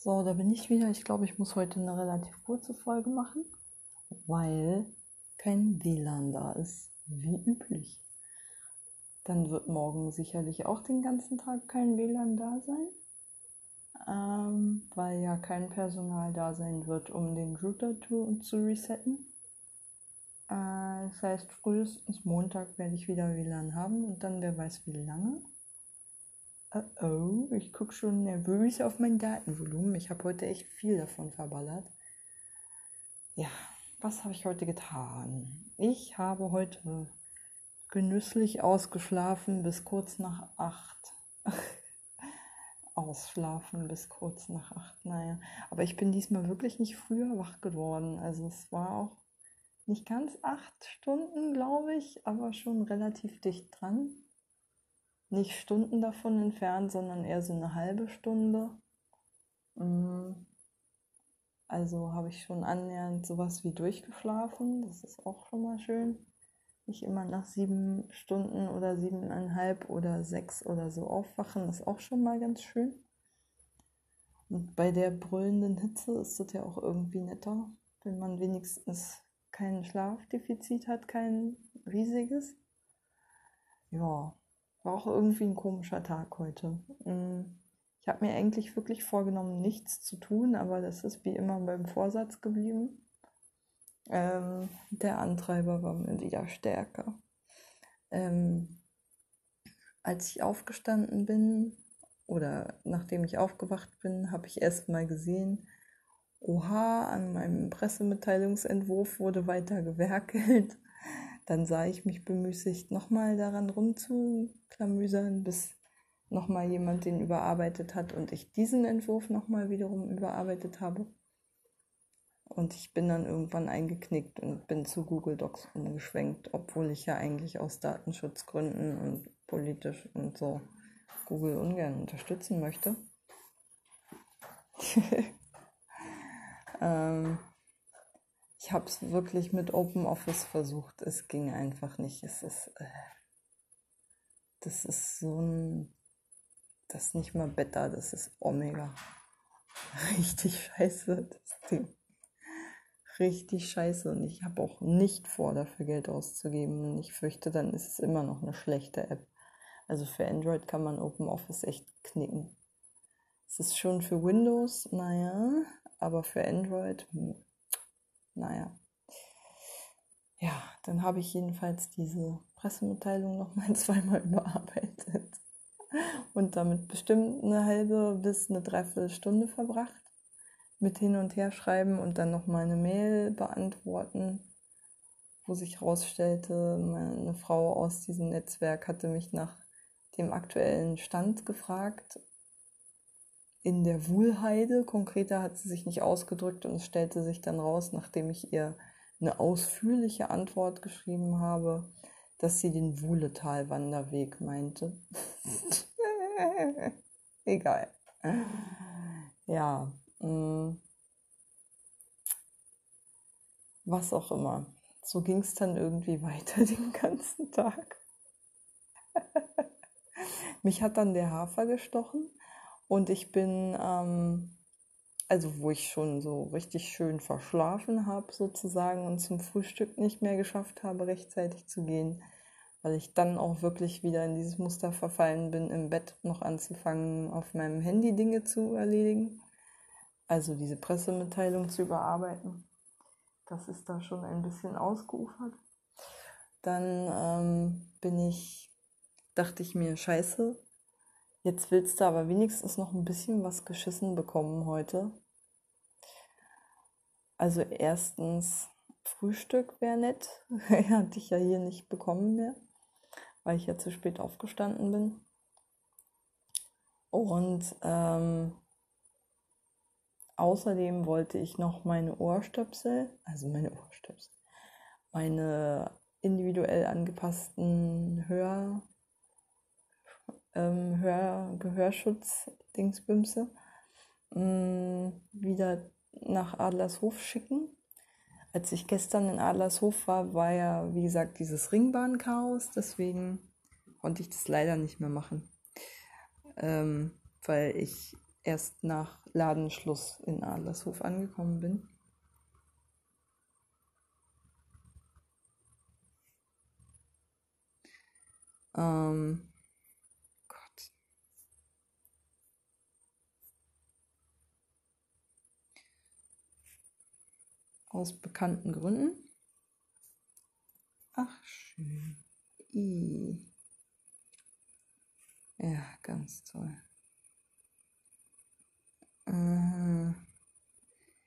So, da bin ich wieder. Ich glaube, ich muss heute eine relativ kurze Folge machen, weil kein WLAN da ist, wie üblich. Dann wird morgen sicherlich auch den ganzen Tag kein WLAN da sein, ähm, weil ja kein Personal da sein wird, um den Router zu, zu resetten. Äh, das heißt, frühestens Montag werde ich wieder WLAN haben und dann wer weiß wie lange. Oh, oh, ich gucke schon nervös auf mein Datenvolumen. Ich habe heute echt viel davon verballert. Ja, was habe ich heute getan? Ich habe heute genüsslich ausgeschlafen bis kurz nach acht. Ausschlafen bis kurz nach acht, naja. Aber ich bin diesmal wirklich nicht früher wach geworden. Also es war auch nicht ganz acht Stunden, glaube ich, aber schon relativ dicht dran. Nicht Stunden davon entfernt, sondern eher so eine halbe Stunde. Mm. Also habe ich schon annähernd sowas wie durchgeschlafen. Das ist auch schon mal schön nicht immer nach sieben Stunden oder siebeneinhalb oder sechs oder so aufwachen, ist auch schon mal ganz schön. Und bei der brüllenden Hitze ist es ja auch irgendwie netter, wenn man wenigstens kein Schlafdefizit hat, kein riesiges. Ja, war auch irgendwie ein komischer Tag heute. Mm, ich habe mir eigentlich wirklich vorgenommen, nichts zu tun, aber das ist wie immer beim Vorsatz geblieben. Ähm, der Antreiber war mir wieder stärker. Ähm, als ich aufgestanden bin oder nachdem ich aufgewacht bin, habe ich erst mal gesehen, oha, an meinem Pressemitteilungsentwurf wurde weiter gewerkelt. Dann sah ich mich bemüßigt, nochmal daran rumzuklamüsern, bis nochmal jemand den überarbeitet hat und ich diesen Entwurf nochmal wiederum überarbeitet habe. Und ich bin dann irgendwann eingeknickt und bin zu Google Docs umgeschwenkt, obwohl ich ja eigentlich aus Datenschutzgründen und politisch und so Google ungern unterstützen möchte. ähm, ich habe es wirklich mit Open Office versucht. Es ging einfach nicht. Es ist, äh, das ist so ein, das ist nicht mal Beta, das ist Omega. Richtig scheiße, das Ding richtig scheiße und ich habe auch nicht vor, dafür Geld auszugeben. Und ich fürchte, dann ist es immer noch eine schlechte App. Also für Android kann man OpenOffice echt knicken. Es ist schon für Windows, naja, aber für Android, hm, naja. Ja, dann habe ich jedenfalls diese Pressemitteilung nochmal zweimal überarbeitet und damit bestimmt eine halbe bis eine Dreiviertelstunde verbracht mit hin und her schreiben und dann noch mal eine Mail beantworten, wo sich herausstellte, meine Frau aus diesem Netzwerk hatte mich nach dem aktuellen Stand gefragt. In der Wuhlheide, konkreter hat sie sich nicht ausgedrückt und es stellte sich dann raus, nachdem ich ihr eine ausführliche Antwort geschrieben habe, dass sie den Wuhletal-Wanderweg meinte. Egal. Ja, Mm. was auch immer. So ging es dann irgendwie weiter den ganzen Tag. Mich hat dann der Hafer gestochen und ich bin, ähm, also wo ich schon so richtig schön verschlafen habe sozusagen und zum Frühstück nicht mehr geschafft habe, rechtzeitig zu gehen, weil ich dann auch wirklich wieder in dieses Muster verfallen bin, im Bett noch anzufangen, auf meinem Handy Dinge zu erledigen also diese Pressemitteilung zu überarbeiten. Das ist da schon ein bisschen ausgeufert. Dann ähm, bin ich, dachte ich mir, scheiße, jetzt willst du aber wenigstens noch ein bisschen was geschissen bekommen heute. Also erstens Frühstück wäre nett. Hatte ich ja hier nicht bekommen mehr, weil ich ja zu spät aufgestanden bin. Und ähm, Außerdem wollte ich noch meine Ohrstöpsel, also meine Ohrstöpsel, meine individuell angepassten Hör, ähm, Hör Gehörschutz-Dingsbümse mm, wieder nach Adlershof schicken. Als ich gestern in Adlershof war, war ja, wie gesagt, dieses Ringbahn-Chaos, deswegen konnte ich das leider nicht mehr machen. Ähm, weil ich erst nach Ladenschluss in Adlershof angekommen bin. Ähm, Aus bekannten Gründen. Ach, schön. I. Ja, ganz toll. Äh,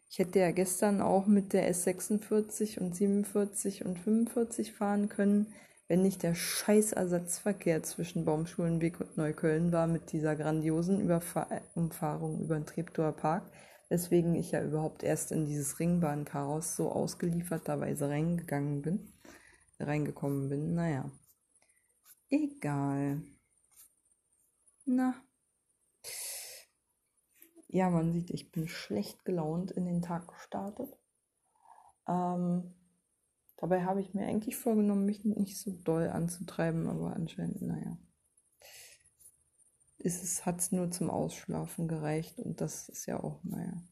ich hätte ja gestern auch mit der S46 und 47 und 45 fahren können, wenn nicht der scheiß Ersatzverkehr zwischen Baumschulenweg und Neukölln war mit dieser grandiosen Überfahr Umfahrung über den Treptower Park, weswegen ich ja überhaupt erst in dieses Ringbahnchaos so ausgelieferterweise reingegangen bin, reingekommen bin. Naja, egal. Na. Ja, man sieht, ich bin schlecht gelaunt in den Tag gestartet. Ähm, dabei habe ich mir eigentlich vorgenommen, mich nicht so doll anzutreiben, aber anscheinend, naja. Ist es, hat es nur zum Ausschlafen gereicht und das ist ja auch, naja,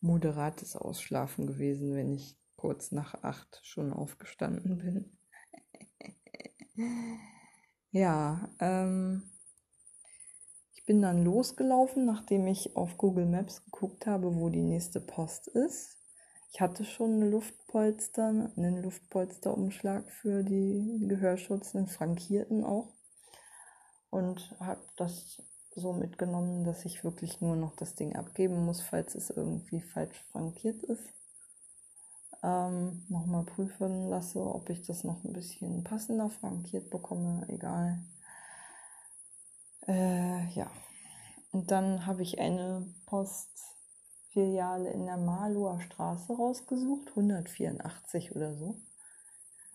moderates Ausschlafen gewesen, wenn ich kurz nach acht schon aufgestanden bin. ja, ähm, bin dann losgelaufen, nachdem ich auf Google Maps geguckt habe, wo die nächste Post ist. Ich hatte schon eine Luftpolster, einen Luftpolsterumschlag für die Gehörschutz, einen frankierten auch. Und habe das so mitgenommen, dass ich wirklich nur noch das Ding abgeben muss, falls es irgendwie falsch frankiert ist. Ähm, Nochmal prüfen lasse, ob ich das noch ein bisschen passender frankiert bekomme, egal. Äh, ja. Und dann habe ich eine Postfiliale in der Marlower Straße rausgesucht, 184 oder so.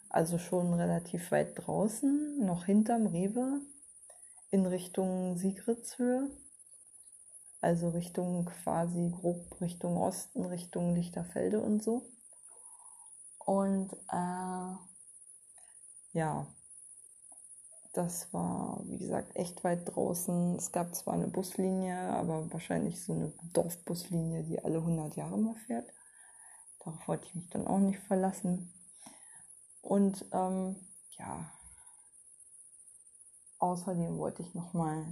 Also schon relativ weit draußen, noch hinterm Rewe, in Richtung Siegritzhöhe. Also Richtung quasi grob Richtung Osten, Richtung Lichterfelde und so. Und äh, ja, das war, wie gesagt, echt weit draußen. Es gab zwar eine Buslinie, aber wahrscheinlich so eine Dorfbuslinie, die alle 100 Jahre mal fährt. Darauf wollte ich mich dann auch nicht verlassen. Und ähm, ja, außerdem wollte ich nochmal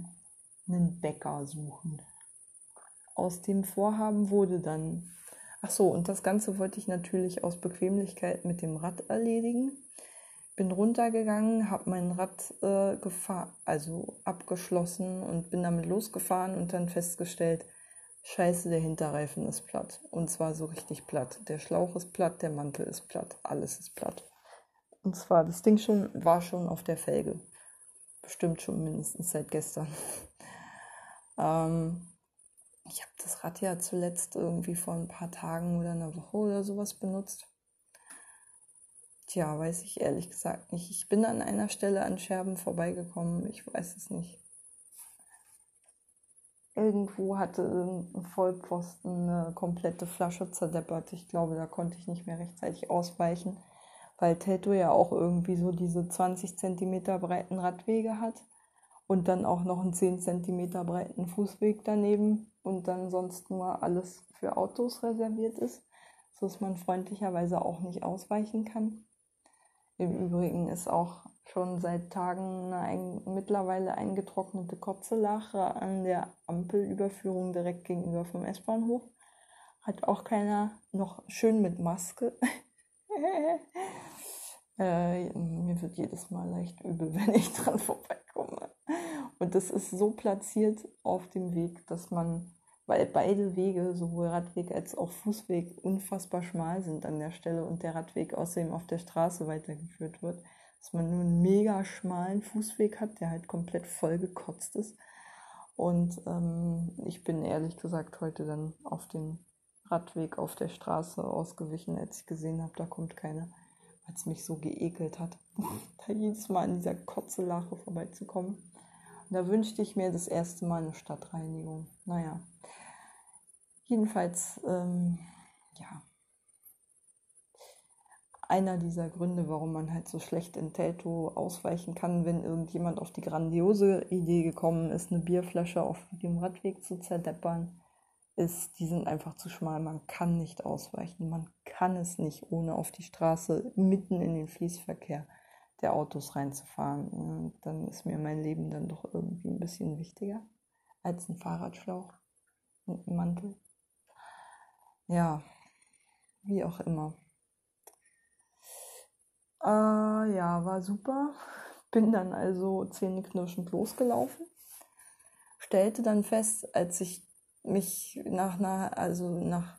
einen Bäcker suchen. Aus dem Vorhaben wurde dann, ach so, und das Ganze wollte ich natürlich aus Bequemlichkeit mit dem Rad erledigen bin runtergegangen, habe mein Rad äh, also abgeschlossen und bin damit losgefahren und dann festgestellt, scheiße, der Hinterreifen ist platt. Und zwar so richtig platt. Der Schlauch ist platt, der Mantel ist platt, alles ist platt. Und zwar, das Ding schon, war schon auf der Felge. Bestimmt schon mindestens seit gestern. ähm, ich habe das Rad ja zuletzt irgendwie vor ein paar Tagen oder einer Woche oder sowas benutzt. Tja, weiß ich ehrlich gesagt nicht. Ich bin an einer Stelle an Scherben vorbeigekommen. Ich weiß es nicht. Irgendwo hatte ein Vollpfosten eine komplette Flasche zerdeppert. Ich glaube, da konnte ich nicht mehr rechtzeitig ausweichen, weil Telto ja auch irgendwie so diese 20 cm breiten Radwege hat und dann auch noch einen 10 cm breiten Fußweg daneben und dann sonst nur alles für Autos reserviert ist, sodass man freundlicherweise auch nicht ausweichen kann. Im Übrigen ist auch schon seit Tagen eine ein, mittlerweile eingetrocknete Kotzelache an der Ampelüberführung direkt gegenüber vom S-Bahnhof. Hat auch keiner noch schön mit Maske. äh, mir wird jedes Mal leicht übel, wenn ich dran vorbeikomme. Und das ist so platziert auf dem Weg, dass man weil beide Wege, sowohl Radweg als auch Fußweg, unfassbar schmal sind an der Stelle und der Radweg außerdem auf der Straße weitergeführt wird, dass man nur einen mega schmalen Fußweg hat, der halt komplett vollgekotzt ist. Und ähm, ich bin ehrlich gesagt heute dann auf den Radweg auf der Straße ausgewichen, als ich gesehen habe, da kommt keiner, weil es mich so geekelt hat, da jedes Mal an dieser Kotzelache vorbeizukommen. Und da wünschte ich mir das erste Mal eine Stadtreinigung. Naja, Jedenfalls, ähm, ja. einer dieser Gründe, warum man halt so schlecht in Telto ausweichen kann, wenn irgendjemand auf die grandiose Idee gekommen ist, eine Bierflasche auf dem Radweg zu zerdeppern, ist, die sind einfach zu schmal. Man kann nicht ausweichen. Man kann es nicht, ohne auf die Straße mitten in den Fließverkehr der Autos reinzufahren. Und dann ist mir mein Leben dann doch irgendwie ein bisschen wichtiger als ein Fahrradschlauch und ein Mantel. Ja, wie auch immer. Äh, ja, war super. Bin dann also zähneknirschend losgelaufen. Stellte dann fest, als ich mich nach einer, also nach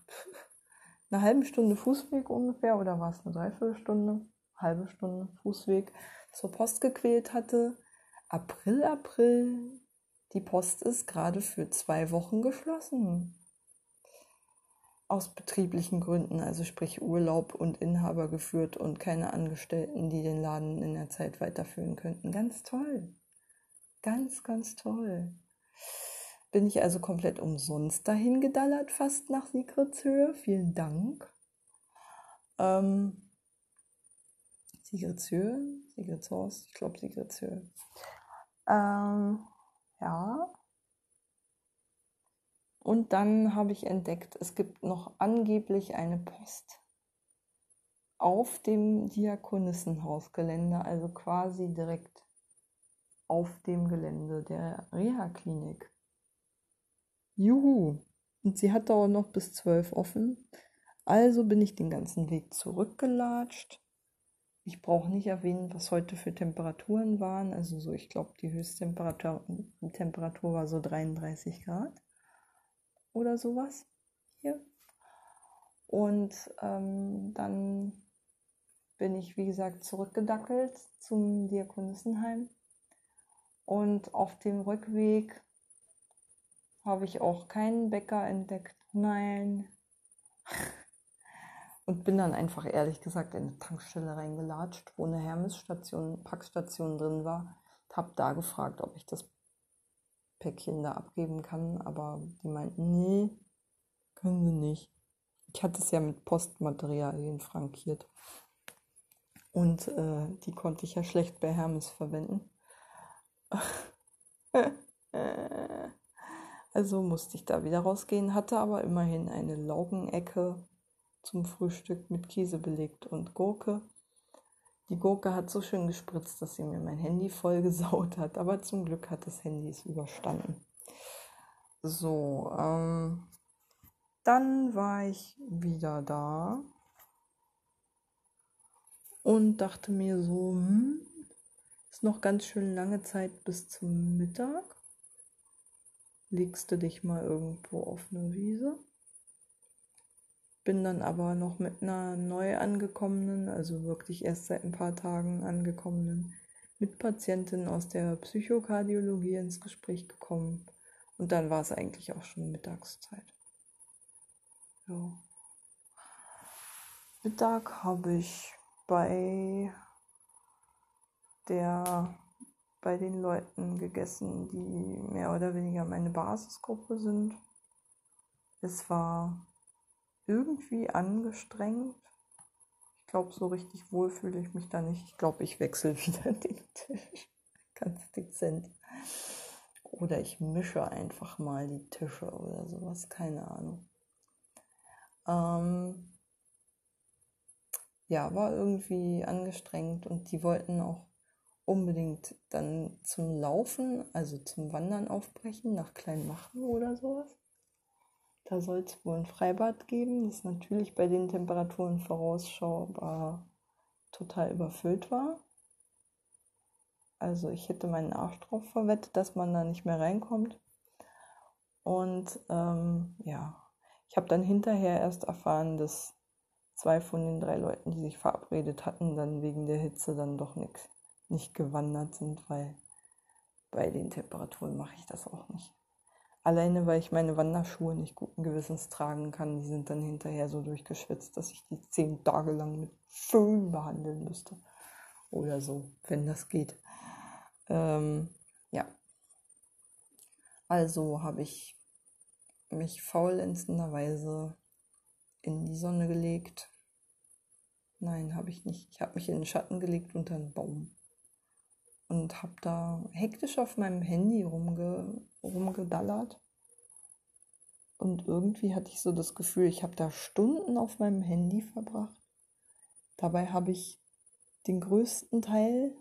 einer halben Stunde Fußweg ungefähr, oder war es eine Dreiviertelstunde, halbe Stunde Fußweg zur Post gequält hatte. April, April, die Post ist gerade für zwei Wochen geschlossen aus betrieblichen Gründen, also sprich Urlaub und Inhaber geführt und keine Angestellten, die den Laden in der Zeit weiterführen könnten. Ganz toll. Ganz, ganz toll. Bin ich also komplett umsonst dahin gedallert, fast nach Sigritzhöhe. Vielen Dank. Ähm, Sigritzhöhe? Sigritzhorst? Ich glaube Sigritzhöhe. Ähm, ja, und dann habe ich entdeckt, es gibt noch angeblich eine Post auf dem Diakonissenhausgelände, also quasi direkt auf dem Gelände der Reha-Klinik. Juhu! Und sie hat auch noch bis zwölf offen. Also bin ich den ganzen Weg zurückgelatscht. Ich brauche nicht erwähnen, was heute für Temperaturen waren. Also so, ich glaube, die Höchsttemperatur Temperatur war so 33 Grad oder sowas hier. Und ähm, dann bin ich, wie gesagt, zurückgedackelt zum Diakonissenheim. Und auf dem Rückweg habe ich auch keinen Bäcker entdeckt. Nein. Und bin dann einfach ehrlich gesagt in eine Tankstelle reingelatscht, wo eine Hermes-Station, Packstation drin war. Hab da gefragt, ob ich das Päckchen da abgeben kann, aber die meinten, nee, können sie nicht. Ich hatte es ja mit Postmaterialien frankiert. Und äh, die konnte ich ja schlecht bei Hermes verwenden. also musste ich da wieder rausgehen, hatte aber immerhin eine Laugenecke zum Frühstück mit Käse belegt und Gurke. Die Gurke hat so schön gespritzt, dass sie mir mein Handy voll gesaut hat. Aber zum Glück hat das Handy es überstanden. So, ähm, dann war ich wieder da und dachte mir so, hm, ist noch ganz schön lange Zeit bis zum Mittag. Legst du dich mal irgendwo auf eine Wiese? bin dann aber noch mit einer neu angekommenen, also wirklich erst seit ein paar Tagen angekommenen Mitpatientin aus der Psychokardiologie ins Gespräch gekommen. Und dann war es eigentlich auch schon Mittagszeit. Ja. Mittag habe ich bei der bei den Leuten gegessen, die mehr oder weniger meine Basisgruppe sind. Es war irgendwie angestrengt. Ich glaube, so richtig wohl fühle ich mich da nicht. Ich glaube, ich wechsle wieder den Tisch. Ganz dezent. Oder ich mische einfach mal die Tische oder sowas. Keine Ahnung. Ähm ja, war irgendwie angestrengt und die wollten auch unbedingt dann zum Laufen, also zum Wandern aufbrechen, nach Kleinmachen oder sowas. Da soll es wohl ein Freibad geben, das natürlich bei den Temperaturen vorausschaubar total überfüllt war. Also ich hätte meinen Arsch drauf verwettet, dass man da nicht mehr reinkommt. Und ähm, ja, ich habe dann hinterher erst erfahren, dass zwei von den drei Leuten, die sich verabredet hatten, dann wegen der Hitze dann doch nix, nicht gewandert sind, weil bei den Temperaturen mache ich das auch nicht. Alleine, weil ich meine Wanderschuhe nicht guten Gewissens tragen kann. Die sind dann hinterher so durchgeschwitzt, dass ich die zehn Tage lang mit Föhn behandeln müsste. Oder so, wenn das geht. Ähm, ja. Also habe ich mich faulenzenderweise in die Sonne gelegt, Nein, habe ich nicht. Ich habe mich in den Schatten gelegt unter einen Baum und habe da hektisch auf meinem Handy rumge rumgedallert. Und irgendwie hatte ich so das Gefühl, ich habe da Stunden auf meinem Handy verbracht. Dabei habe ich den größten Teil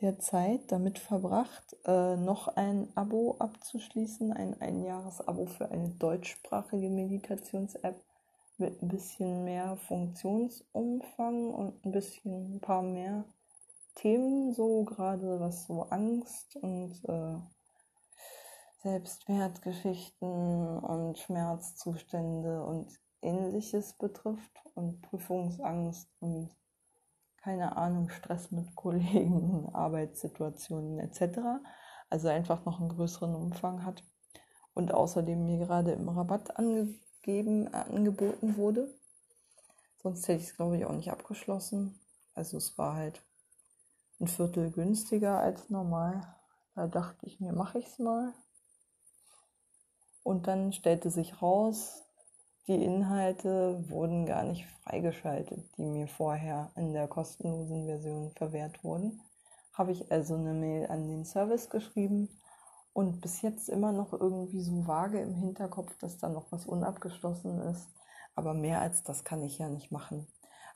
der Zeit damit verbracht, äh, noch ein Abo abzuschließen, ein Einjahres-Abo für eine deutschsprachige Meditations-App mit ein bisschen mehr Funktionsumfang und ein bisschen ein paar mehr Themen, so gerade was so Angst und äh, Selbstwertgeschichten und Schmerzzustände und ähnliches betrifft und Prüfungsangst und keine Ahnung, Stress mit Kollegen, Arbeitssituationen etc. Also einfach noch einen größeren Umfang hat und außerdem mir gerade im Rabatt angegeben, äh, angeboten wurde. Sonst hätte ich es, glaube ich, auch nicht abgeschlossen. Also es war halt ein Viertel günstiger als normal. Da dachte ich mir, mache ich es mal. Und dann stellte sich raus, die Inhalte wurden gar nicht freigeschaltet, die mir vorher in der kostenlosen Version verwehrt wurden. Habe ich also eine Mail an den Service geschrieben und bis jetzt immer noch irgendwie so vage im Hinterkopf, dass da noch was unabgeschlossen ist. Aber mehr als das kann ich ja nicht machen.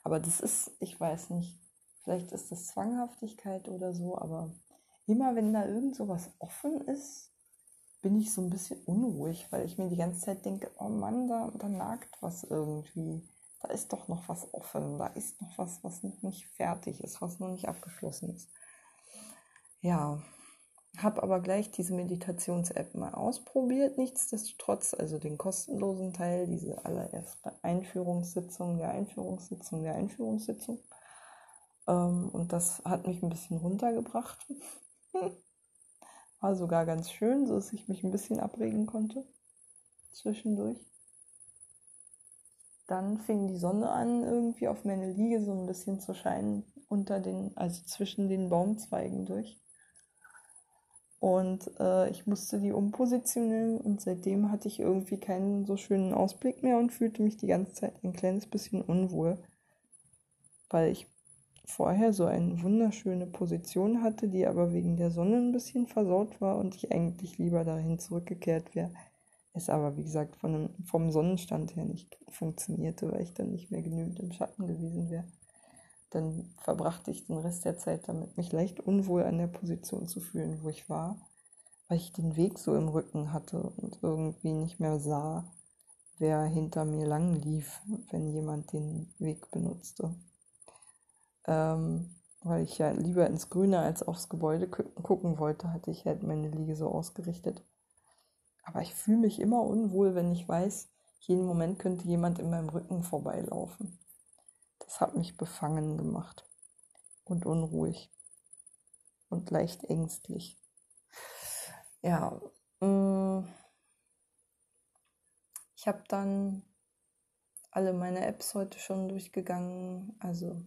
Aber das ist, ich weiß nicht, vielleicht ist das Zwanghaftigkeit oder so, aber immer wenn da irgend so was offen ist, bin ich so ein bisschen unruhig, weil ich mir die ganze Zeit denke, oh Mann, da, da nagt was irgendwie. Da ist doch noch was offen, da ist noch was, was noch nicht fertig ist, was noch nicht abgeschlossen ist. Ja, habe aber gleich diese Meditations-App mal ausprobiert, nichtsdestotrotz, also den kostenlosen Teil, diese allererste Einführungssitzung der Einführungssitzung der Einführungssitzung. Ähm, und das hat mich ein bisschen runtergebracht. War sogar ganz schön, so dass ich mich ein bisschen abregen konnte zwischendurch. Dann fing die Sonne an, irgendwie auf meine Liege so ein bisschen zu scheinen, unter den, also zwischen den Baumzweigen durch. Und äh, ich musste die umpositionieren und seitdem hatte ich irgendwie keinen so schönen Ausblick mehr und fühlte mich die ganze Zeit ein kleines bisschen unwohl, weil ich vorher so eine wunderschöne Position hatte, die aber wegen der Sonne ein bisschen versaut war und ich eigentlich lieber dahin zurückgekehrt wäre. Es aber, wie gesagt, von, vom Sonnenstand her nicht funktionierte, weil ich dann nicht mehr genügend im Schatten gewesen wäre. Dann verbrachte ich den Rest der Zeit damit, mich leicht unwohl an der Position zu fühlen, wo ich war, weil ich den Weg so im Rücken hatte und irgendwie nicht mehr sah, wer hinter mir lang lief, wenn jemand den Weg benutzte ähm, weil ich ja lieber ins Grüne als aufs Gebäude gucken wollte, hatte ich halt meine Liege so ausgerichtet. Aber ich fühle mich immer unwohl, wenn ich weiß, jeden Moment könnte jemand in meinem Rücken vorbeilaufen. Das hat mich befangen gemacht und unruhig und leicht ängstlich. Ja, mm. ich habe dann alle meine Apps heute schon durchgegangen, also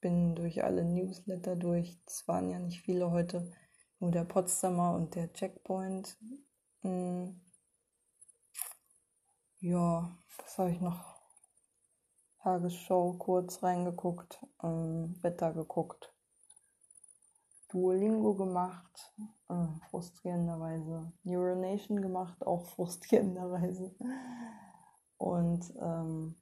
bin durch alle Newsletter durch. Es waren ja nicht viele heute, nur der Potsdamer und der Checkpoint. Hm. Ja, was habe ich noch? Tagesschau kurz reingeguckt, ähm, Wetter geguckt, Duolingo gemacht, äh, frustrierenderweise. Neuronation gemacht, auch frustrierenderweise. Und ähm,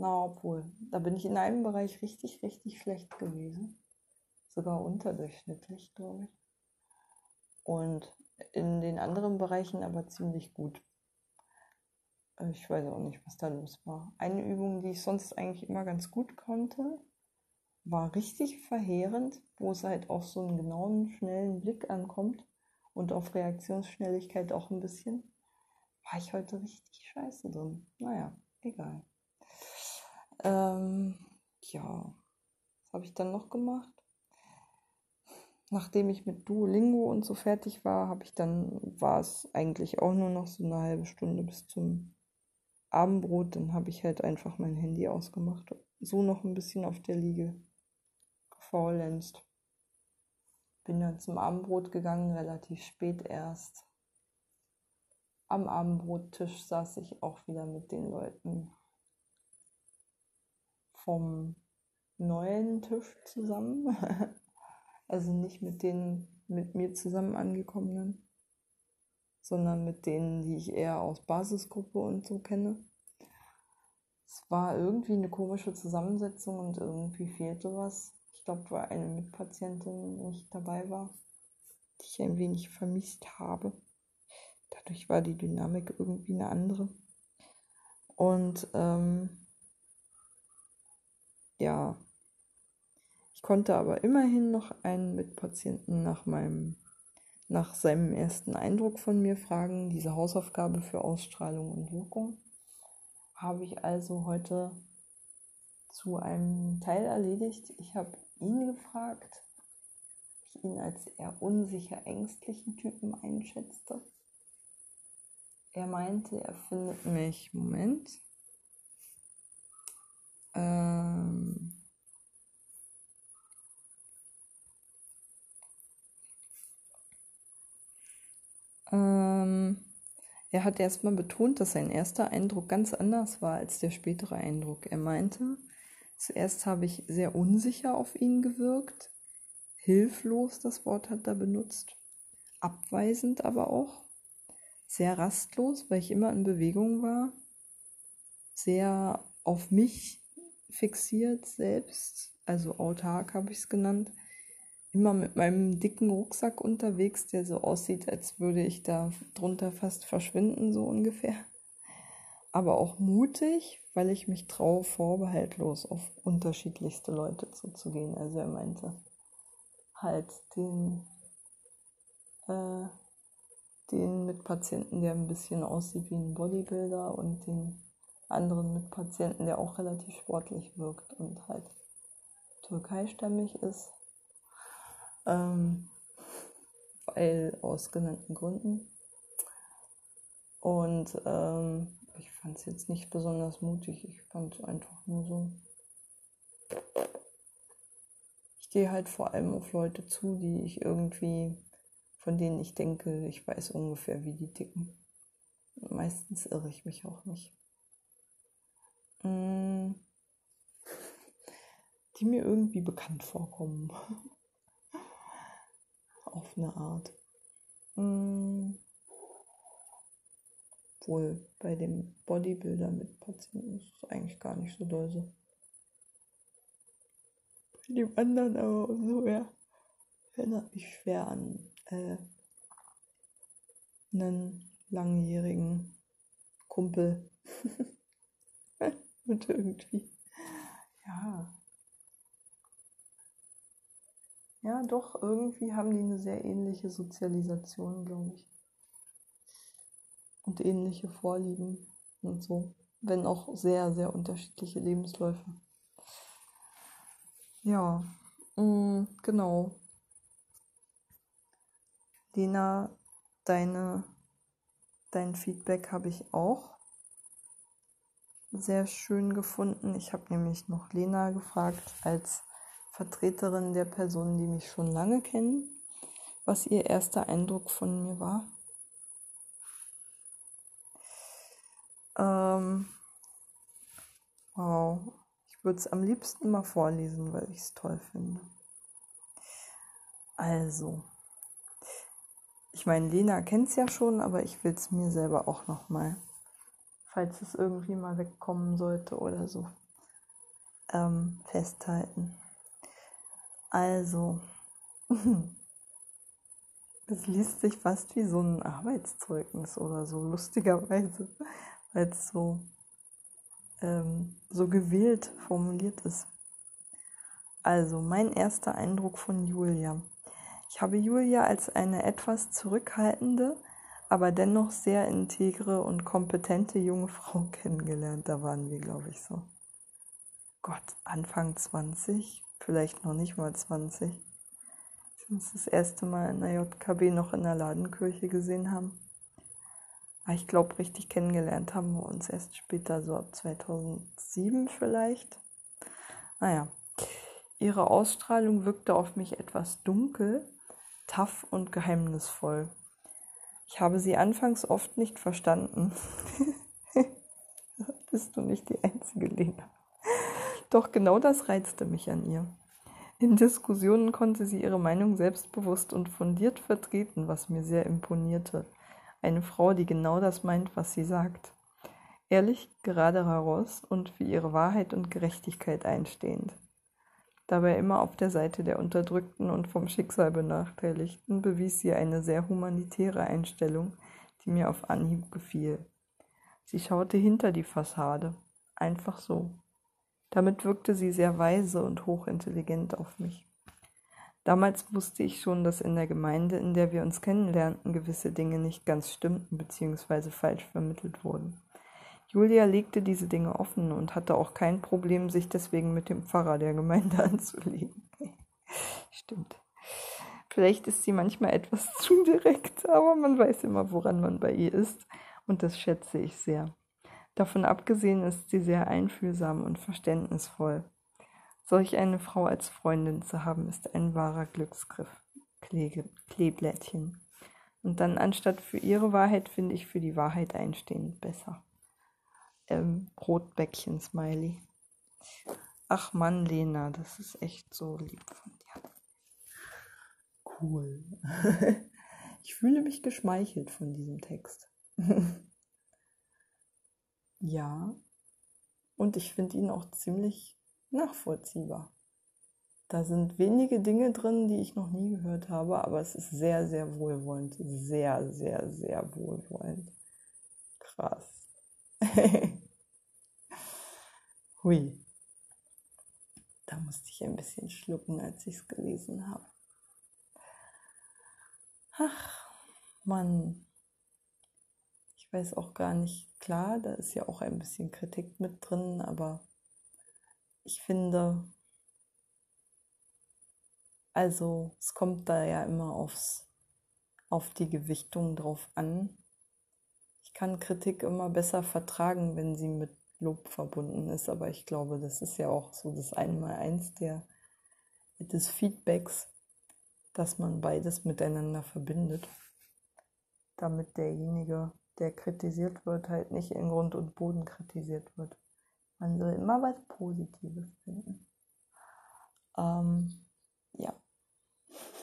na, obwohl, da bin ich in einem Bereich richtig, richtig schlecht gewesen. Sogar unterdurchschnittlich, glaube ich. Und in den anderen Bereichen aber ziemlich gut. Äh, ich weiß auch nicht, was da los war. Eine Übung, die ich sonst eigentlich immer ganz gut konnte, war richtig verheerend, wo es halt auf so einen genauen, schnellen Blick ankommt und auf Reaktionsschnelligkeit auch ein bisschen. War ich heute richtig scheiße drin. Naja, egal. Ähm, ja, was habe ich dann noch gemacht? Nachdem ich mit Duolingo und so fertig war, habe ich dann, war es eigentlich auch nur noch so eine halbe Stunde bis zum Abendbrot. Dann habe ich halt einfach mein Handy ausgemacht. So noch ein bisschen auf der Liege gefaulenzt. Bin dann zum Abendbrot gegangen, relativ spät erst. Am Abendbrottisch saß ich auch wieder mit den Leuten vom neuen Tisch zusammen. also nicht mit den mit mir zusammen angekommenen, sondern mit denen, die ich eher aus Basisgruppe und so kenne. Es war irgendwie eine komische Zusammensetzung und irgendwie fehlte was. Ich glaube, weil eine Mitpatientin nicht dabei war, die ich ein wenig vermisst habe. Dadurch war die Dynamik irgendwie eine andere. Und ähm, ja, ich konnte aber immerhin noch einen Mitpatienten nach meinem nach seinem ersten Eindruck von mir fragen. Diese Hausaufgabe für Ausstrahlung und Wirkung habe ich also heute zu einem Teil erledigt. Ich habe ihn gefragt, ob ich ihn als eher unsicher ängstlichen Typen einschätzte. Er meinte, er findet mich, Moment, ähm, ähm, er hat erstmal betont, dass sein erster Eindruck ganz anders war als der spätere Eindruck. Er meinte, zuerst habe ich sehr unsicher auf ihn gewirkt, hilflos, das Wort hat er benutzt, abweisend aber auch sehr rastlos, weil ich immer in Bewegung war, sehr auf mich fixiert selbst, also autark habe ich es genannt, immer mit meinem dicken Rucksack unterwegs, der so aussieht, als würde ich da drunter fast verschwinden, so ungefähr. Aber auch mutig, weil ich mich traue, vorbehaltlos auf unterschiedlichste Leute zuzugehen. Also er meinte halt den äh, den Mitpatienten, der ein bisschen aussieht wie ein Bodybuilder und den anderen Mitpatienten, der auch relativ sportlich wirkt und halt türkeistämmig ist. Ähm, weil aus genannten Gründen. Und ähm, ich fand es jetzt nicht besonders mutig. Ich fand es einfach nur so. Ich gehe halt vor allem auf Leute zu, die ich irgendwie von denen ich denke, ich weiß ungefähr, wie die ticken. Meistens irre ich mich auch nicht. Mm. Die mir irgendwie bekannt vorkommen. Auf eine Art. Mm. Wohl bei dem Bodybuilder mit Patienten ist es eigentlich gar nicht so doll so. Bei dem anderen aber so, ja. Erinnert mich schwer an äh, einen langjährigen Kumpel. Und irgendwie, ja. Ja, doch, irgendwie haben die eine sehr ähnliche Sozialisation, glaube ich. Und ähnliche Vorlieben und so. Wenn auch sehr, sehr unterschiedliche Lebensläufe. Ja, mh, mm, genau. Lena, deine, dein Feedback habe ich auch sehr schön gefunden. Ich habe nämlich noch Lena gefragt als Vertreterin der Personen, die mich schon lange kennen, was ihr erster Eindruck von mir war. Ähm, wow, ich würde es am liebsten mal vorlesen, weil ich es toll finde. Also, ich meine, Lena kennt es ja schon, aber ich will es mir selber auch nochmal, falls es irgendwie mal wegkommen sollte oder so, ähm, festhalten. Also, das liest sich fast wie so ein Arbeitszeugnis oder so, lustigerweise, weil es so, ähm, so gewählt formuliert ist. Also, mein erster Eindruck von Julia. Ich habe Julia als eine etwas zurückhaltende, aber dennoch sehr integre und kompetente junge Frau kennengelernt. Da waren wir, glaube ich, so. Gott, Anfang 20, vielleicht noch nicht mal 20. Als wir uns das erste Mal in der JKB noch in der Ladenkirche gesehen haben. Aber ich glaube, richtig kennengelernt haben wir uns erst später, so ab 2007 vielleicht. Naja, ihre Ausstrahlung wirkte auf mich etwas dunkel, tough und geheimnisvoll. Ich habe sie anfangs oft nicht verstanden. Bist du nicht die einzige Lena? Doch genau das reizte mich an ihr. In Diskussionen konnte sie ihre Meinung selbstbewusst und fundiert vertreten, was mir sehr imponierte. Eine Frau, die genau das meint, was sie sagt. Ehrlich, gerade heraus und für ihre Wahrheit und Gerechtigkeit einstehend. Dabei immer auf der Seite der Unterdrückten und vom Schicksal Benachteiligten bewies sie eine sehr humanitäre Einstellung, die mir auf Anhieb gefiel. Sie schaute hinter die Fassade, einfach so. Damit wirkte sie sehr weise und hochintelligent auf mich. Damals wusste ich schon, dass in der Gemeinde, in der wir uns kennenlernten, gewisse Dinge nicht ganz stimmten bzw. falsch vermittelt wurden. Julia legte diese Dinge offen und hatte auch kein Problem, sich deswegen mit dem Pfarrer der Gemeinde anzulegen. Stimmt. Vielleicht ist sie manchmal etwas zu direkt, aber man weiß immer, woran man bei ihr ist, und das schätze ich sehr. Davon abgesehen ist sie sehr einfühlsam und verständnisvoll. Solch eine Frau als Freundin zu haben, ist ein wahrer Glücksgriff. Kle Kleeblättchen. Und dann anstatt für ihre Wahrheit finde ich für die Wahrheit einstehen besser ähm, Rotbäckchen-Smiley. Ach Mann, Lena, das ist echt so lieb von dir. Cool. ich fühle mich geschmeichelt von diesem Text. ja. Und ich finde ihn auch ziemlich nachvollziehbar. Da sind wenige Dinge drin, die ich noch nie gehört habe, aber es ist sehr, sehr wohlwollend. Sehr, sehr, sehr wohlwollend. Krass. Hui. Da musste ich ein bisschen schlucken, als ich es gelesen habe. Ach, Mann. Ich weiß auch gar nicht, klar, da ist ja auch ein bisschen Kritik mit drin, aber ich finde, also es kommt da ja immer aufs, auf die Gewichtung drauf an. Ich kann Kritik immer besser vertragen, wenn sie mit Lob verbunden ist, aber ich glaube, das ist ja auch so das Einmaleins der, des Feedbacks, dass man beides miteinander verbindet, damit derjenige, der kritisiert wird, halt nicht in Grund und Boden kritisiert wird. Man soll immer was Positives finden. Ähm, ja.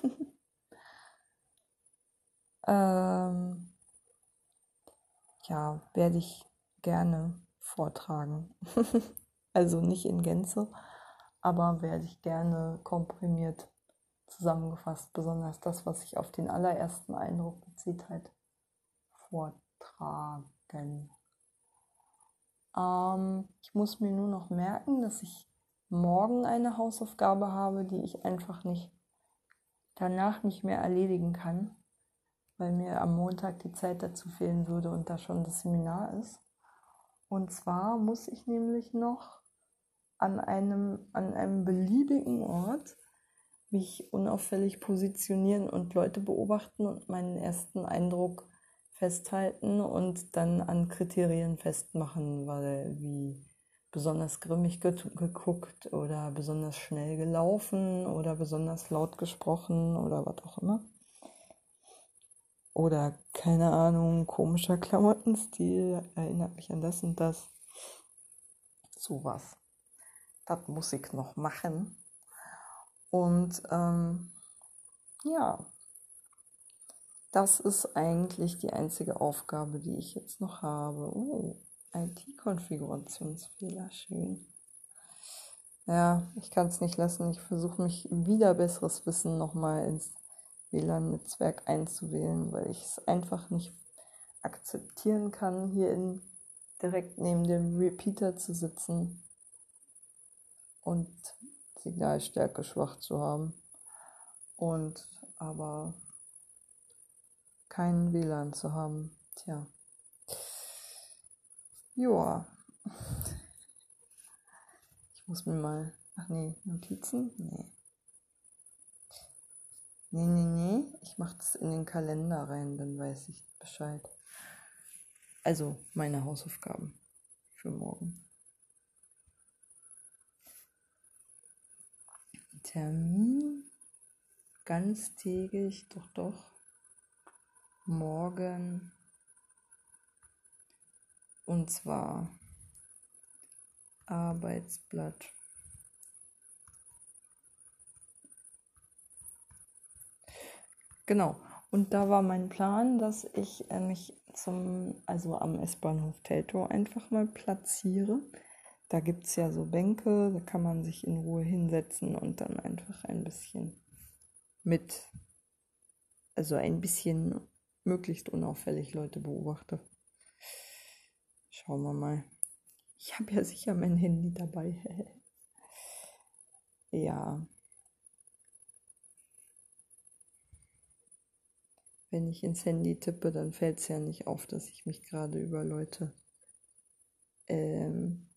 ähm, ja, werde ich gerne vortragen. also nicht in Gänze, aber werde ich gerne komprimiert zusammengefasst, besonders das, was sich auf den allerersten Eindruck bezieht, halt vortragen. Ähm, ich muss mir nur noch merken, dass ich morgen eine Hausaufgabe habe, die ich einfach nicht danach nicht mehr erledigen kann, weil mir am Montag die Zeit dazu fehlen würde und da schon das Seminar ist. Und zwar muss ich nämlich noch an einem, an einem beliebigen Ort mich unauffällig positionieren und Leute beobachten und meinen ersten Eindruck festhalten und dann an Kriterien festmachen, weil wie besonders grimmig geguckt oder besonders schnell gelaufen oder besonders laut gesprochen oder was auch immer. Oder keine Ahnung, komischer Klamottenstil erinnert mich an das und das. Sowas. Das muss ich noch machen. Und ähm, ja, das ist eigentlich die einzige Aufgabe, die ich jetzt noch habe. Oh, IT-Konfigurationsfehler, schön. Ja, ich kann es nicht lassen. Ich versuche mich wieder besseres Wissen nochmal ins WLAN-Netzwerk einzuwählen, weil ich es einfach nicht akzeptieren kann, hier in, direkt neben dem Repeater zu sitzen und Signalstärke schwach zu haben und aber keinen WLAN zu haben. Tja. Joa. Ich muss mir mal. Ach nee, Notizen? Nee. Nee, nee, nee. Ich mache das in den Kalender rein, dann weiß ich Bescheid. Also meine Hausaufgaben für morgen. Termin ganztägig, doch, doch. Morgen. Und zwar Arbeitsblatt Genau. Und da war mein Plan, dass ich äh, mich zum, also am S-Bahnhof Teltow einfach mal platziere. Da gibt es ja so Bänke, da kann man sich in Ruhe hinsetzen und dann einfach ein bisschen mit, also ein bisschen möglichst unauffällig Leute beobachte. Schauen wir mal. Ich habe ja sicher mein Handy dabei. ja. Wenn ich ins Handy tippe, dann fällt es ja nicht auf, dass ich mich gerade über Leute ähm,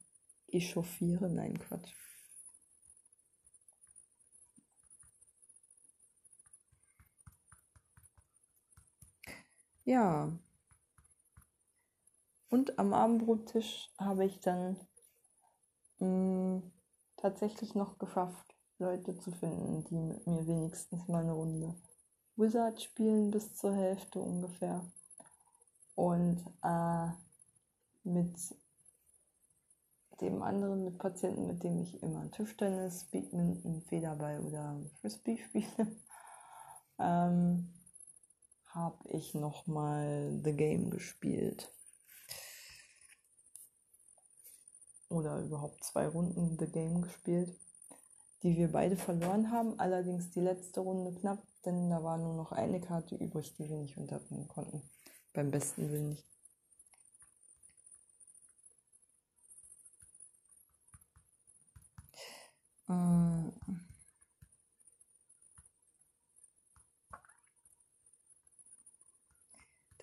echauffiere. Nein, Quatsch. Ja. Und am Abendbrottisch habe ich dann mh, mm, tatsächlich noch geschafft, Leute zu finden, die mit mir wenigstens mal eine Runde Wizard spielen bis zur Hälfte ungefähr. Und äh, mit dem anderen, mit Patienten, mit dem ich immer Tischtennis, Badminton, Federball oder Frisbee spiele, ähm, habe ich nochmal The Game gespielt. Oder überhaupt zwei Runden The Game gespielt, die wir beide verloren haben. Allerdings die letzte Runde knapp, denn da war nur noch eine Karte übrig, die wir nicht unterbringen konnten. Beim besten Willen nicht. Äh,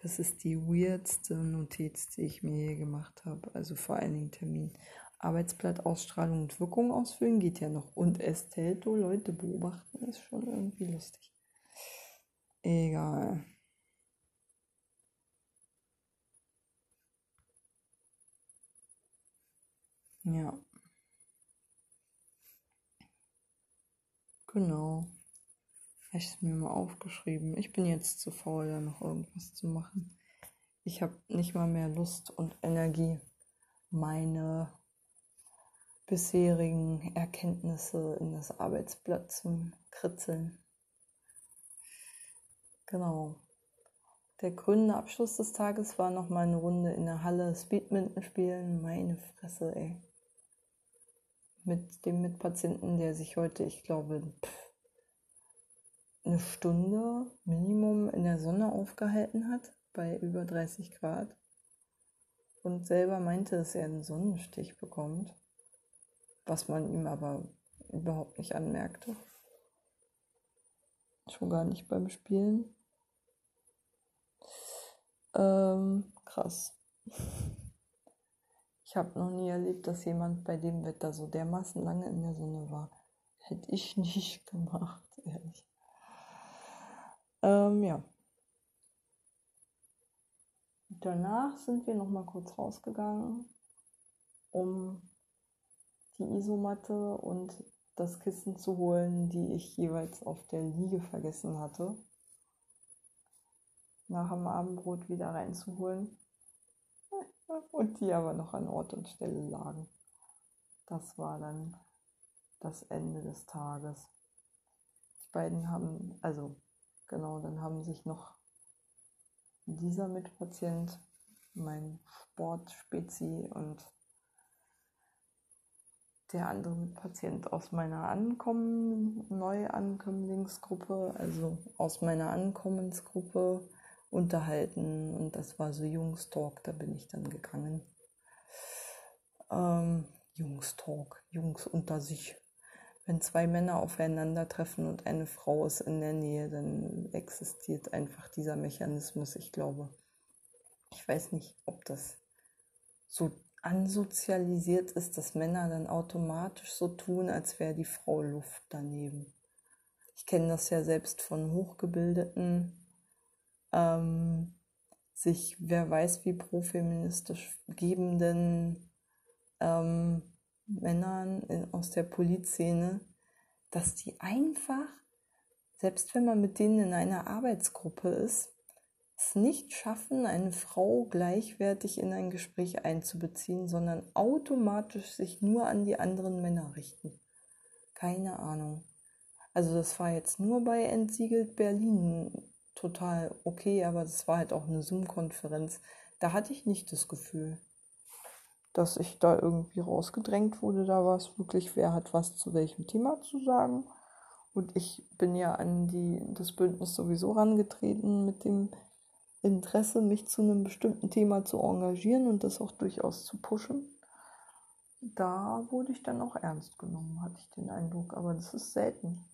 das ist die weirdste Notiz, die ich mir je gemacht habe. Also vor allen Dingen Termin. Arbeitsblatt, Ausstrahlung und Wirkung ausfüllen geht ja noch. Und Estelto Leute beobachten ist schon irgendwie lustig. Egal. Ja. Genau. Habe ich es mir mal aufgeschrieben. Ich bin jetzt zu faul, da noch irgendwas zu machen. Ich habe nicht mal mehr Lust und Energie, meine bisherigen Erkenntnisse in das Arbeitsblatt zu kritzeln. Genau. Der grüne Abschluss des Tages war noch mal eine Runde in der Halle Speedminton spielen. Meine Fresse, ey mit dem Mitpatienten, der sich heute, ich glaube, eine Stunde Minimum in der Sonne aufgehalten hat, bei über 30 Grad. Und selber meinte, dass er einen Sonnenstich bekommt, was man ihm aber überhaupt nicht anmerkte. Schon gar nicht beim Spielen. Ähm, krass. Ich habe noch nie erlebt, dass jemand bei dem Wetter so dermaßen lange in der Sonne war. Hätte ich nicht gemacht, ehrlich. Ähm, ja. Danach sind wir noch mal kurz rausgegangen, um die Isomatte und das Kissen zu holen, die ich jeweils auf der Liege vergessen hatte. Nach dem Abendbrot wieder reinzuholen und die aber noch an Ort und Stelle lagen. Das war dann das Ende des Tages. Die beiden haben, also genau, dann haben sich noch dieser Mitpatient, mein Sportspezi und der andere Mitpatient aus meiner Ankommen, Neuankömmlingsgruppe, also aus meiner Ankommensgruppe unterhalten und das war so Jungstalk, da bin ich dann gegangen. Ähm, Jungstalk, Jungs unter sich. Wenn zwei Männer aufeinandertreffen und eine Frau ist in der Nähe, dann existiert einfach dieser Mechanismus. Ich glaube, ich weiß nicht, ob das so ansozialisiert ist, dass Männer dann automatisch so tun, als wäre die Frau Luft daneben. Ich kenne das ja selbst von Hochgebildeten, ähm, sich, wer weiß, wie profeministisch gebenden ähm, Männern in, aus der Polizszene, dass die einfach, selbst wenn man mit denen in einer Arbeitsgruppe ist, es nicht schaffen, eine Frau gleichwertig in ein Gespräch einzubeziehen, sondern automatisch sich nur an die anderen Männer richten. Keine Ahnung. Also das war jetzt nur bei Entsiegelt Berlin total okay, aber das war halt auch eine Zoom-Konferenz. Da hatte ich nicht das Gefühl, dass ich da irgendwie rausgedrängt wurde. Da war es wirklich, wer hat was zu welchem Thema zu sagen. Und ich bin ja an die, das Bündnis sowieso rangetreten mit dem Interesse, mich zu einem bestimmten Thema zu engagieren und das auch durchaus zu pushen. Da wurde ich dann auch ernst genommen, hatte ich den Eindruck, aber das ist selten.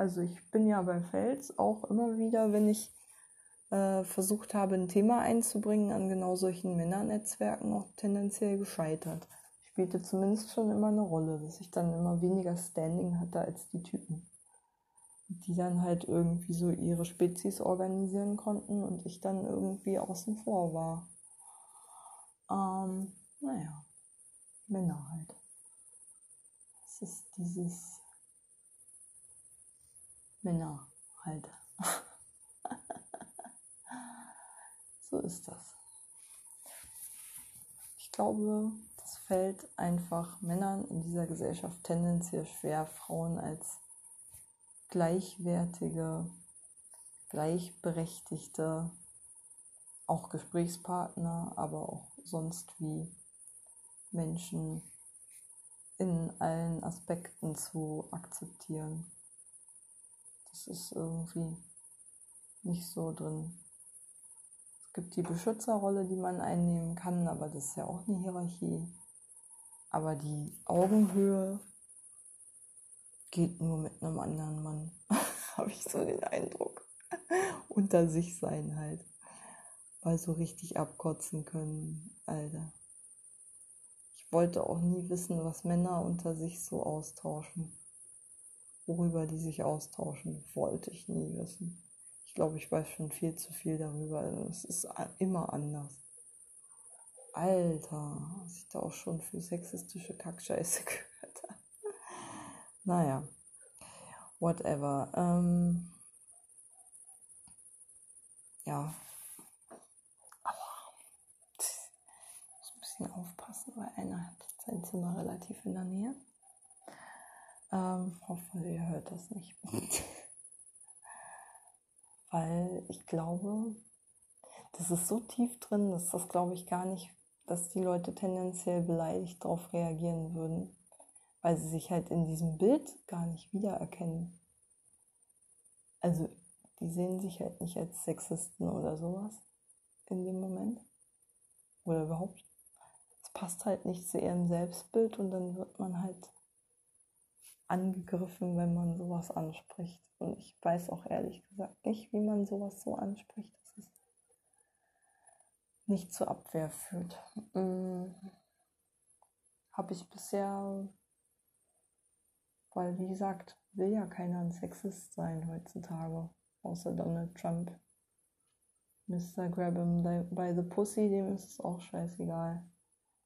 Also ich bin ja bei Fels auch immer wieder, wenn ich äh, versucht habe, ein Thema einzubringen, an genau solchen Männernetzwerken auch tendenziell gescheitert. Spielte zumindest schon immer eine Rolle, dass ich dann immer weniger Standing hatte als die Typen. Die dann halt irgendwie so ihre Spezies organisieren konnten und ich dann irgendwie außen vor war. Ähm, naja, Männer halt. Es ist dieses Männer halt. so ist das. Ich glaube, das fällt einfach Männern in dieser Gesellschaft tendenziell schwer, Frauen als gleichwertige, gleichberechtigte, auch Gesprächspartner, aber auch sonst wie Menschen in allen Aspekten zu akzeptieren. Das ist irgendwie nicht so drin. Es gibt die Beschützerrolle, die man einnehmen kann, aber das ist ja auch eine Hierarchie. Aber die Augenhöhe geht nur mit einem anderen Mann, habe ich so den Eindruck. Unter sich sein halt. Weil so richtig abkotzen können, Alter. Ich wollte auch nie wissen, was Männer unter sich so austauschen worüber die sich austauschen, wollte ich nie wissen. Ich glaube, ich weiß schon viel zu viel darüber. Es ist immer anders. Alter, was ich da auch schon für sexistische Kackscheiße gehört habe. Naja, whatever. Ähm, ja. Aua. Ich muss ein bisschen aufpassen, weil einer hat sein Zimmer relativ in der Nähe. Ähm, hoffe, ihr hört das nicht. Weil ich glaube, das ist so tief drin, dass das glaube ich gar nicht, dass die Leute tendenziell beleidigt darauf reagieren würden, weil sie sich halt in diesem Bild gar nicht wiedererkennen. Also die sehen sich halt nicht als Sexisten oder sowas in dem Moment. Oder überhaupt. Es passt halt nicht zu ihrem Selbstbild und dann wird man halt angegriffen, wenn man sowas anspricht. Und ich weiß auch ehrlich gesagt nicht, wie man sowas so anspricht, dass es nicht zur Abwehr führt. Hm. Habe ich bisher, weil wie gesagt, will ja keiner ein Sexist sein heutzutage, außer Donald Trump. Mr. Grab him by the Pussy, dem ist es auch scheißegal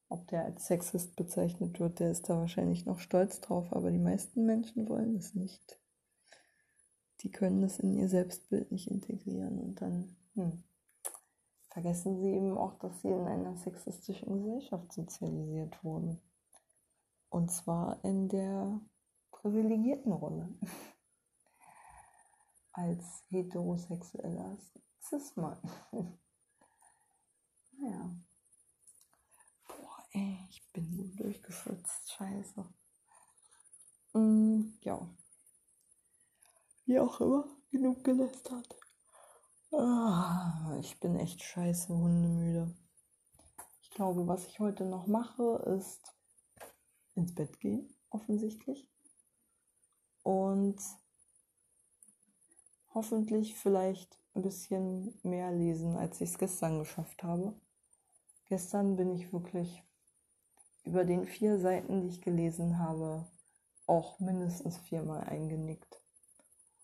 ob der als Sexist bezeichnet wird, der ist da wahrscheinlich noch stolz drauf, aber die meisten Menschen wollen es nicht. Die können es in ihr Selbstbild nicht integrieren und dann hm, vergessen sie eben auch, dass sie in einer sexistischen Gesellschaft sozialisiert wurden. Und zwar in der privilegierten Rolle. Als heterosexueller Cis-Mann. naja. Ey, ich bin nur durchgeschwitzt. Scheiße. Mm, ja. Wie auch immer, genug gelästert. Ah, ich bin echt scheiße hundemüde. Ich glaube, was ich heute noch mache, ist ins Bett gehen, offensichtlich. Und hoffentlich vielleicht ein bisschen mehr lesen, als ich es gestern geschafft habe. Gestern bin ich wirklich über den vier Seiten, die ich gelesen habe, auch mindestens viermal eingenickt.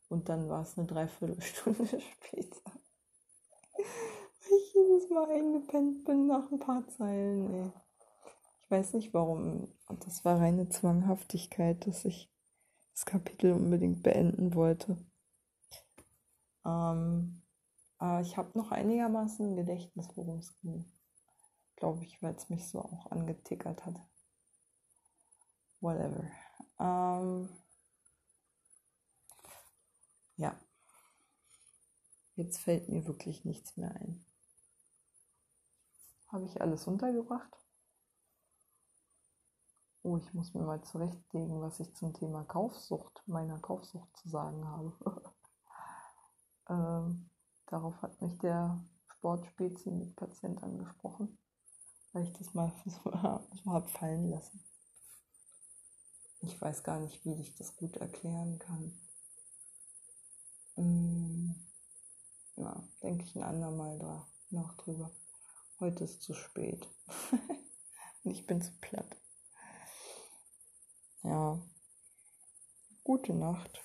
Und dann war es eine Dreiviertelstunde später. Weil ich jedes Mal eingepennt bin nach ein paar Zeilen. Ey. Ich weiß nicht warum. Das war reine Zwanghaftigkeit, dass ich das Kapitel unbedingt beenden wollte. Ähm, aber ich habe noch einigermaßen ein Gedächtnis, worum es ging glaube ich, weil es mich so auch angetickert hat. Whatever. Ähm, ja. Jetzt fällt mir wirklich nichts mehr ein. Habe ich alles untergebracht? Oh, ich muss mir mal zurechtlegen, was ich zum Thema Kaufsucht, meiner Kaufsucht zu sagen habe. ähm, darauf hat mich der Sportspezi mit Patient angesprochen, weil ich das mal so, habe fallen lassen. Ich weiß gar nicht, wie ich das gut erklären kann. Hm, na, denke ich ein andermal da noch drüber. Heute ist zu spät. Und ich bin zu platt. Ja. Gute Nacht.